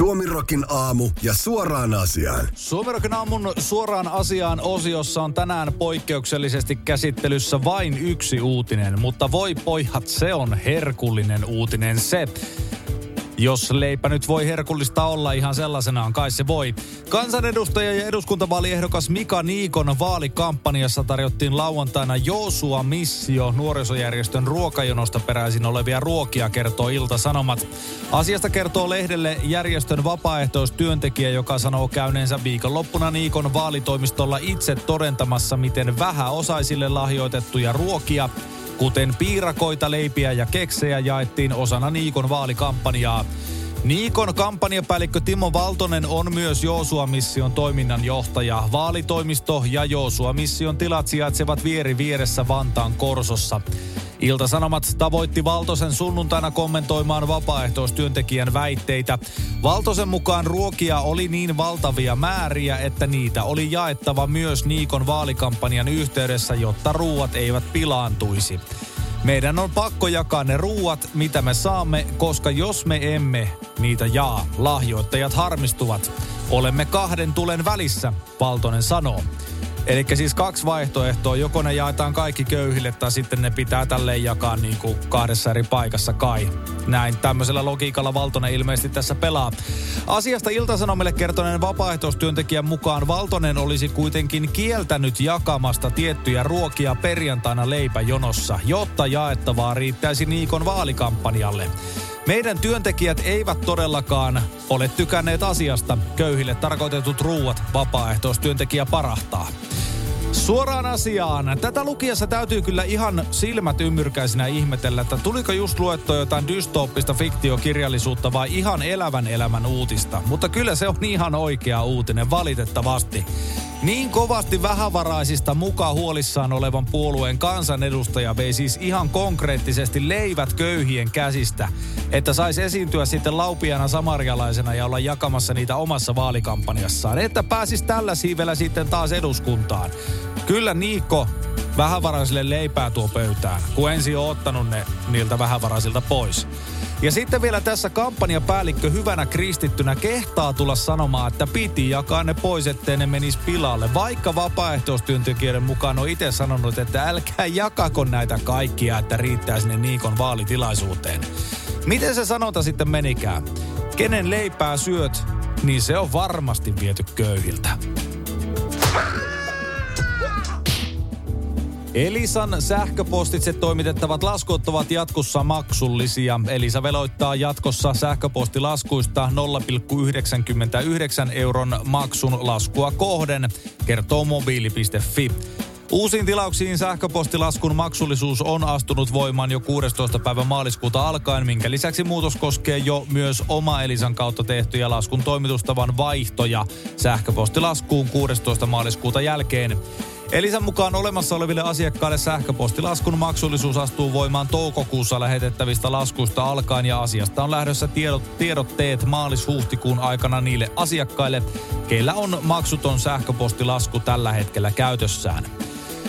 Suomirokin aamu ja suoraan asiaan. Suomirokin aamun suoraan asiaan osiossa on tänään poikkeuksellisesti käsittelyssä vain yksi uutinen, mutta voi pojat, se on herkullinen uutinen se. Jos leipä nyt voi herkullista olla ihan sellaisenaan, kai se voi. Kansanedustaja ja eduskuntavaaliehdokas Mika Niikon vaalikampanjassa tarjottiin lauantaina Joosua Missio nuorisojärjestön ruokajonosta peräisin olevia ruokia, kertoo Ilta-Sanomat. Asiasta kertoo lehdelle järjestön vapaaehtoistyöntekijä, joka sanoo käyneensä viikonloppuna Niikon vaalitoimistolla itse todentamassa, miten vähäosaisille lahjoitettuja ruokia kuten piirakoita, leipiä ja keksejä jaettiin osana Niikon vaalikampanjaa. Niikon kampanjapäällikkö Timo Valtonen on myös Joosua Mission toiminnan johtaja. Vaalitoimisto ja Joosua Mission tilat sijaitsevat vieri vieressä Vantaan Korsossa. Ilta-Sanomat tavoitti Valtosen sunnuntaina kommentoimaan vapaaehtoistyöntekijän väitteitä. Valtosen mukaan ruokia oli niin valtavia määriä, että niitä oli jaettava myös Niikon vaalikampanjan yhteydessä, jotta ruuat eivät pilaantuisi. Meidän on pakko jakaa ne ruuat, mitä me saamme, koska jos me emme niitä jaa, lahjoittajat harmistuvat. Olemme kahden tulen välissä, Valtonen sanoo. Eli siis kaksi vaihtoehtoa. Joko ne jaetaan kaikki köyhille tai sitten ne pitää tälleen jakaa niin kuin kahdessa eri paikassa kai. Näin tämmöisellä logiikalla Valtonen ilmeisesti tässä pelaa. Asiasta Iltasanomille kertoneen vapaaehtoistyöntekijän mukaan Valtonen olisi kuitenkin kieltänyt jakamasta tiettyjä ruokia perjantaina leipäjonossa, jotta jaettavaa riittäisi Niikon vaalikampanjalle. Meidän työntekijät eivät todellakaan ole tykänneet asiasta. Köyhille tarkoitetut ruuat vapaaehtoistyöntekijä parahtaa. Suoraan asiaan. Tätä lukiessa täytyy kyllä ihan silmät ymmyrkäisinä ihmetellä, että tuliko just luettua jotain dystooppista fiktiokirjallisuutta vai ihan elävän elämän uutista. Mutta kyllä se on ihan oikea uutinen, valitettavasti. Niin kovasti vähävaraisista mukaan huolissaan olevan puolueen kansanedustaja vei siis ihan konkreettisesti leivät köyhien käsistä, että saisi esiintyä sitten laupiana samarialaisena ja olla jakamassa niitä omassa vaalikampanjassaan, että pääsisi tällä siivellä sitten taas eduskuntaan. Kyllä Niikko vähävaraisille leipää tuo pöytään, kun ensin on ottanut ne niiltä vähävaraisilta pois. Ja sitten vielä tässä kampanjapäällikkö hyvänä kristittynä kehtaa tulla sanomaan, että piti jakaa ne pois, ettei ne menisi pilalle. Vaikka vapaaehtoistyöntekijöiden mukaan on itse sanonut, että älkää jakako näitä kaikkia, että riittää sinne Niikon vaalitilaisuuteen. Miten se sanonta sitten menikään? Kenen leipää syöt, niin se on varmasti viety köyhiltä. Elisan sähköpostitse toimitettavat laskut ovat jatkossa maksullisia. Elisa veloittaa jatkossa sähköpostilaskuista 0,99 euron maksun laskua kohden, kertoo mobiili.fi. Uusiin tilauksiin sähköpostilaskun maksullisuus on astunut voimaan jo 16. päivä maaliskuuta alkaen, minkä lisäksi muutos koskee jo myös oma Elisan kautta tehtyjä laskun toimitustavan vaihtoja sähköpostilaskuun 16. maaliskuuta jälkeen. Elisan mukaan olemassa oleville asiakkaille sähköpostilaskun maksullisuus astuu voimaan toukokuussa lähetettävistä laskuista alkaen ja asiasta on lähdössä tiedot, tiedotteet maalis-huhtikuun aikana niille asiakkaille, keillä on maksuton sähköpostilasku tällä hetkellä käytössään.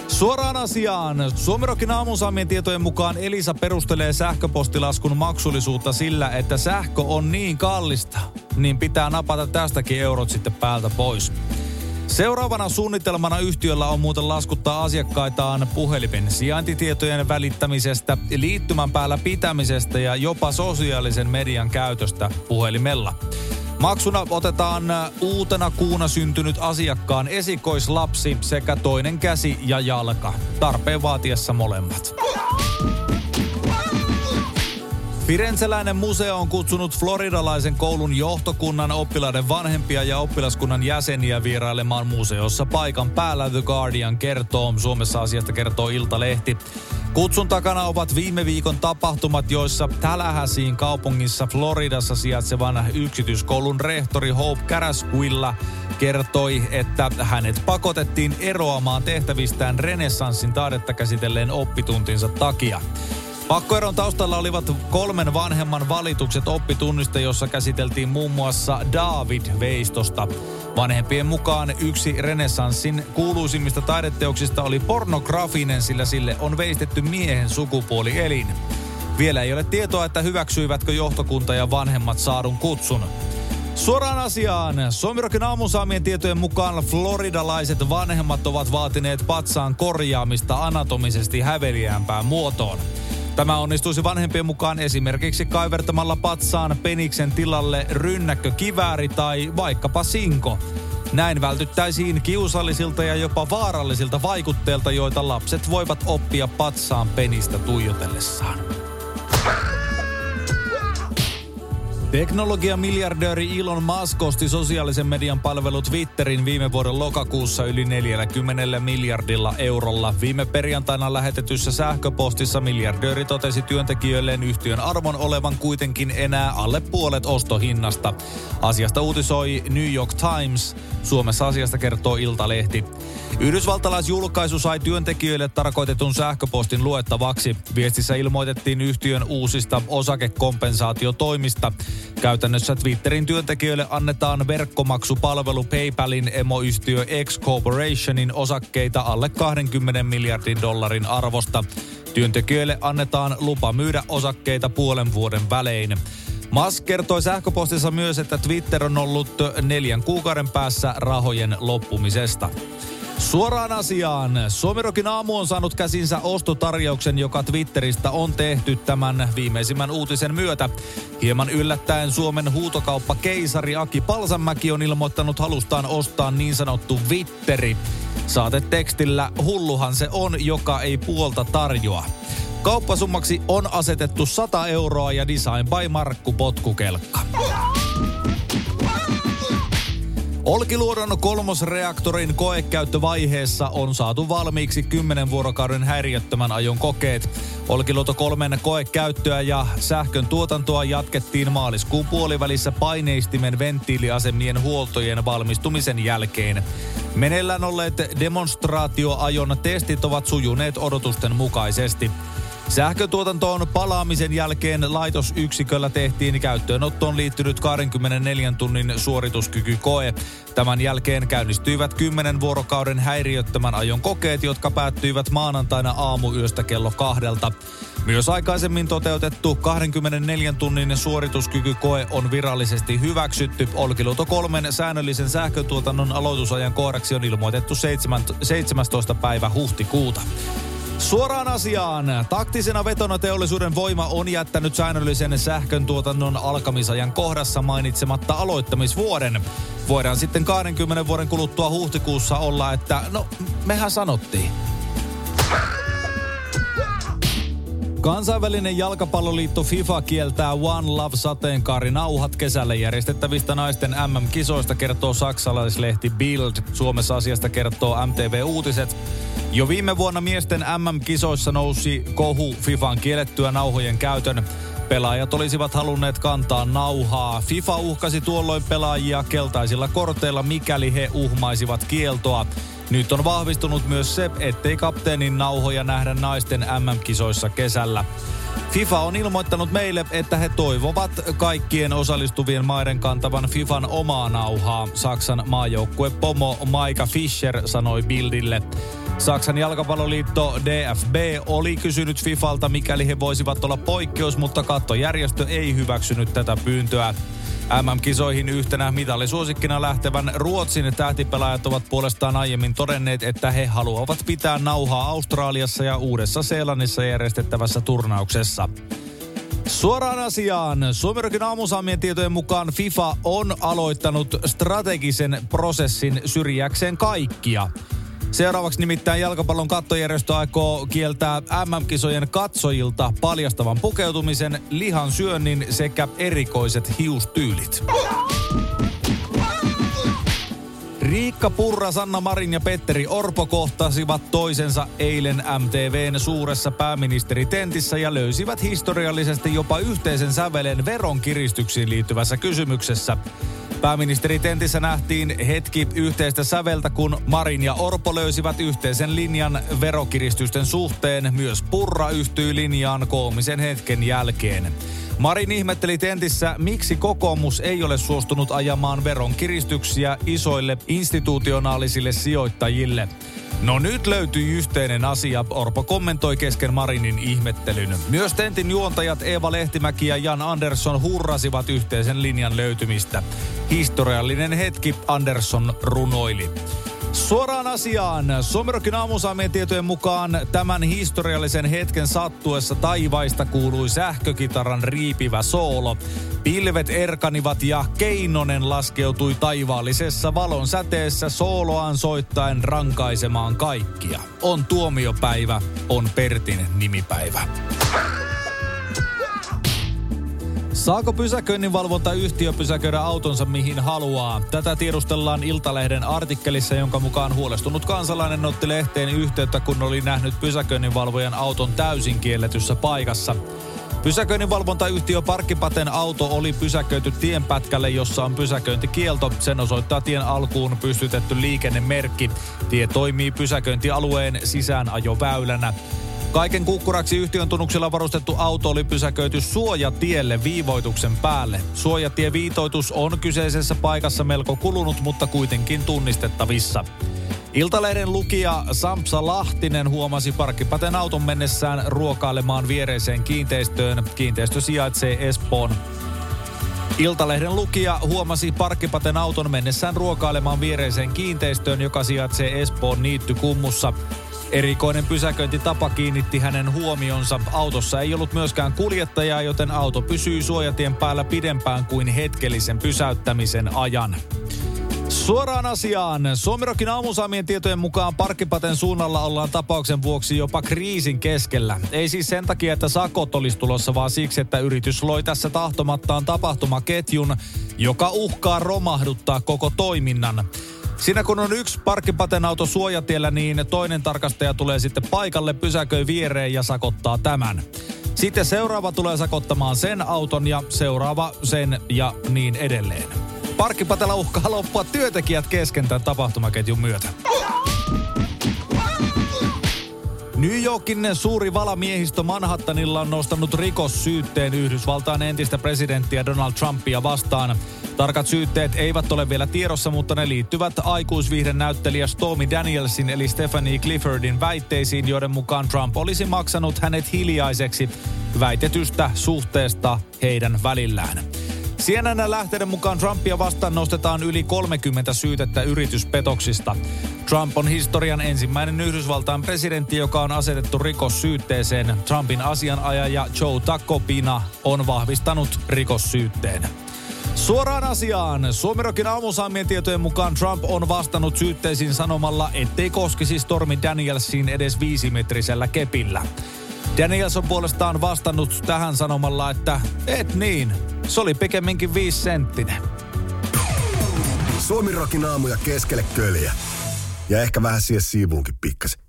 Suoraan asiaan. Suomirokin aamun saamien tietojen mukaan Elisa perustelee sähköpostilaskun maksullisuutta sillä, että sähkö on niin kallista, niin pitää napata tästäkin eurot sitten päältä pois. Seuraavana suunnitelmana yhtiöllä on muuten laskuttaa asiakkaitaan puhelimen sijaintitietojen välittämisestä, liittymän päällä pitämisestä ja jopa sosiaalisen median käytöstä puhelimella. Maksuna otetaan uutena kuuna syntynyt asiakkaan esikoislapsi sekä toinen käsi ja jalka. Tarpeen vaatiessa molemmat. Firenzeläinen museo on kutsunut floridalaisen koulun johtokunnan oppilaiden vanhempia ja oppilaskunnan jäseniä vierailemaan museossa paikan päällä. The Guardian kertoo, Suomessa asiasta kertoo Iltalehti. Kutsun takana ovat viime viikon tapahtumat, joissa Tallahasseein kaupungissa Floridassa sijaitsevan yksityiskoulun rehtori Hope Carasquilla kertoi, että hänet pakotettiin eroamaan tehtävistään renessanssin taidetta käsitelleen oppituntinsa takia. Pakkoeron taustalla olivat kolmen vanhemman valitukset oppitunnista, jossa käsiteltiin muun muassa David-veistosta. Vanhempien mukaan yksi renessanssin kuuluisimmista taideteoksista oli pornografinen, sillä sille on veistetty miehen sukupuolielin. Vielä ei ole tietoa, että hyväksyivätkö johtokunta ja vanhemmat saadun kutsun. Suoraan asiaan. Suomirokin aamun saamien tietojen mukaan floridalaiset vanhemmat ovat vaatineet patsaan korjaamista anatomisesti häveliäämpään muotoon. Tämä onnistuisi vanhempien mukaan esimerkiksi kaivertamalla patsaan peniksen tilalle rynnäkkökivääri tai vaikkapa sinko. Näin vältyttäisiin kiusallisilta ja jopa vaarallisilta vaikutteilta, joita lapset voivat oppia patsaan penistä tuijotellessaan. Teknologiamiljardööri Elon Musk osti sosiaalisen median palvelut Twitterin viime vuoden lokakuussa yli 40 miljardilla eurolla. Viime perjantaina lähetetyssä sähköpostissa miljardööri totesi työntekijöilleen yhtiön arvon olevan kuitenkin enää alle puolet ostohinnasta. Asiasta uutisoi New York Times. Suomessa asiasta kertoo Iltalehti. Yhdysvaltalaisjulkaisu sai työntekijöille tarkoitetun sähköpostin luettavaksi. Viestissä ilmoitettiin yhtiön uusista osakekompensaatiotoimista. Käytännössä Twitterin työntekijöille annetaan verkkomaksupalvelu PayPalin emoyhtiö X Corporationin osakkeita alle 20 miljardin dollarin arvosta. Työntekijöille annetaan lupa myydä osakkeita puolen vuoden välein. Musk kertoi sähköpostissa myös, että Twitter on ollut neljän kuukauden päässä rahojen loppumisesta. Suoraan asiaan. Suomirokin aamu on saanut käsinsä ostotarjouksen, joka Twitteristä on tehty tämän viimeisimmän uutisen myötä. Hieman yllättäen Suomen huutokauppa keisari Aki Palsanmäki on ilmoittanut halustaan ostaa niin sanottu Twitteri. Saatetekstillä hulluhan se on, joka ei puolta tarjoa. Kauppasummaksi on asetettu 100 euroa ja Design by Markku potkukelkka. Olkiluodon kolmosreaktorin koekäyttövaiheessa on saatu valmiiksi 10 vuorokauden häiriöttömän ajon kokeet. Olkiluoto kolmen koekäyttöä ja sähkön tuotantoa jatkettiin maaliskuun puolivälissä paineistimen venttiiliasemien huoltojen valmistumisen jälkeen. Meneillään olleet demonstraatioajon testit ovat sujuneet odotusten mukaisesti. Sähkötuotantoon palaamisen jälkeen laitosyksiköllä tehtiin käyttöönottoon liittynyt 24 tunnin suorituskykykoe. Tämän jälkeen käynnistyivät 10 vuorokauden häiriöttömän ajon kokeet, jotka päättyivät maanantaina aamuyöstä kello kahdelta. Myös aikaisemmin toteutettu 24 tunnin suorituskykykoe on virallisesti hyväksytty. Olkiluoto kolmen säännöllisen sähkötuotannon aloitusajan kohdaksi on ilmoitettu 17. päivä huhtikuuta. Suoraan asiaan. Taktisena vetona teollisuuden voima on jättänyt säännöllisen sähkön tuotannon alkamisajan kohdassa mainitsematta aloittamisvuoden. Voidaan sitten 20 vuoden kuluttua huhtikuussa olla, että no, mehän sanottiin. Kansainvälinen jalkapalloliitto FIFA kieltää One Love sateenkaarinauhat kesällä järjestettävistä naisten MM-kisoista, kertoo saksalaislehti Bild. Suomessa asiasta kertoo MTV Uutiset. Jo viime vuonna miesten MM-kisoissa nousi kohu FIFAn kiellettyä nauhojen käytön. Pelaajat olisivat halunneet kantaa nauhaa. FIFA uhkasi tuolloin pelaajia keltaisilla korteilla, mikäli he uhmaisivat kieltoa. Nyt on vahvistunut myös se, ettei kapteenin nauhoja nähdä naisten MM-kisoissa kesällä. FIFA on ilmoittanut meille, että he toivovat kaikkien osallistuvien maiden kantavan FIFAn omaa nauhaa. Saksan maajoukkue Pomo Maika Fischer sanoi Bildille. Saksan jalkapalloliitto DFB oli kysynyt FIFalta, mikäli he voisivat olla poikkeus, mutta kattojärjestö ei hyväksynyt tätä pyyntöä. MM-kisoihin yhtenä mitallisuosikkina lähtevän Ruotsin tähtipelaajat ovat puolestaan aiemmin todenneet, että he haluavat pitää nauhaa Australiassa ja Uudessa-Seelannissa järjestettävässä turnauksessa. Suoraan asiaan. Suomirokin aamusaamien tietojen mukaan FIFA on aloittanut strategisen prosessin syrjäkseen kaikkia – Seuraavaksi nimittäin jalkapallon kattojärjestö aikoo kieltää MM-kisojen katsojilta paljastavan pukeutumisen, lihan syönnin sekä erikoiset hiustyylit. Riikka Purra, Sanna Marin ja Petteri Orpo kohtasivat toisensa eilen MTVn suuressa pääministeritentissä ja löysivät historiallisesti jopa yhteisen sävelen veronkiristyksiin liittyvässä kysymyksessä. Pääministeri Tentissä nähtiin hetki yhteistä säveltä, kun Marin ja Orpo löysivät yhteisen linjan verokiristysten suhteen. Myös Purra yhtyi linjaan koomisen hetken jälkeen. Marin ihmetteli tentissä, miksi kokoomus ei ole suostunut ajamaan veronkiristyksiä isoille institutionaalisille sijoittajille. No nyt löytyy yhteinen asia, Orpo kommentoi kesken Marinin ihmettelyn. Myös Tentin juontajat Eeva Lehtimäki ja Jan Andersson hurrasivat yhteisen linjan löytymistä. Historiallinen hetki, Andersson runoili. Suoraan asiaan. Suomerokin aamusaamien tietojen mukaan tämän historiallisen hetken sattuessa taivaista kuului sähkökitaran riipivä soolo. Pilvet erkanivat ja Keinonen laskeutui taivaallisessa valon säteessä sooloaan soittaen rankaisemaan kaikkia. On tuomiopäivä, on Pertin nimipäivä. Saako pysäköinninvalvontayhtiö pysäköidä autonsa mihin haluaa? Tätä tiedustellaan Iltalehden artikkelissa, jonka mukaan huolestunut kansalainen otti lehteen yhteyttä, kun oli nähnyt pysäköinninvalvojan auton täysin kielletyssä paikassa. Pysäköinninvalvontayhtiö Parkkipaten auto oli pysäköity tienpätkälle, jossa on pysäköintikielto. Sen osoittaa tien alkuun pystytetty liikennemerkki. Tie toimii pysäköintialueen sisäänajoväylänä. Kaiken kukkuraksi yhtiön tunnuksella varustettu auto oli pysäköity suojatielle viivoituksen päälle. Suojatieviitoitus on kyseisessä paikassa melko kulunut, mutta kuitenkin tunnistettavissa. Iltalehden lukija Sampsa Lahtinen huomasi parkkipaten auton mennessään ruokailemaan viereiseen kiinteistöön. Kiinteistö sijaitsee Espoon Iltalehden lukija huomasi parkkipaten auton mennessään ruokailemaan viereiseen kiinteistöön, joka sijaitsee Espoon niittykummussa. Erikoinen pysäköintitapa kiinnitti hänen huomionsa. Autossa ei ollut myöskään kuljettajaa, joten auto pysyi suojatien päällä pidempään kuin hetkellisen pysäyttämisen ajan. Suoraan asiaan. Suomirokin aamusaamien tietojen mukaan Parkkipaten suunnalla ollaan tapauksen vuoksi jopa kriisin keskellä. Ei siis sen takia, että sakot olisi tulossa, vaan siksi, että yritys loi tässä tahtomattaan tapahtumaketjun, joka uhkaa romahduttaa koko toiminnan. Siinä kun on yksi parkkipaten auto suojatiellä, niin toinen tarkastaja tulee sitten paikalle, pysäköi viereen ja sakottaa tämän. Sitten seuraava tulee sakottamaan sen auton ja seuraava sen ja niin edelleen. Parkkipatella uhkaa loppua työntekijät kesken tämän tapahtumaketjun myötä. New Yorkin suuri valamiehistö Manhattanilla on nostanut rikossyytteen Yhdysvaltain entistä presidenttiä Donald Trumpia vastaan. Tarkat syytteet eivät ole vielä tiedossa, mutta ne liittyvät aikuisvihden näyttelijä Stormy Danielsin eli Stephanie Cliffordin väitteisiin, joiden mukaan Trump olisi maksanut hänet hiljaiseksi väitetystä suhteesta heidän välillään. CNN lähteiden mukaan Trumpia vastaan nostetaan yli 30 syytettä yrityspetoksista. Trump on historian ensimmäinen Yhdysvaltain presidentti, joka on asetettu rikossyytteeseen. Trumpin asianajaja Joe Takopina on vahvistanut rikossyytteen. Suoraan asiaan. Suomirokin aamusaamien tietojen mukaan Trump on vastannut syytteisiin sanomalla, ettei koskisi Stormy Danielsiin edes viisimetrisellä kepillä. Daniels on puolestaan vastannut tähän sanomalla, että et niin, se oli pikemminkin viisisenttinen. Suomirokin aamuja keskelle köljä. Ja ehkä vähän siihen siivuunkin pikkasen.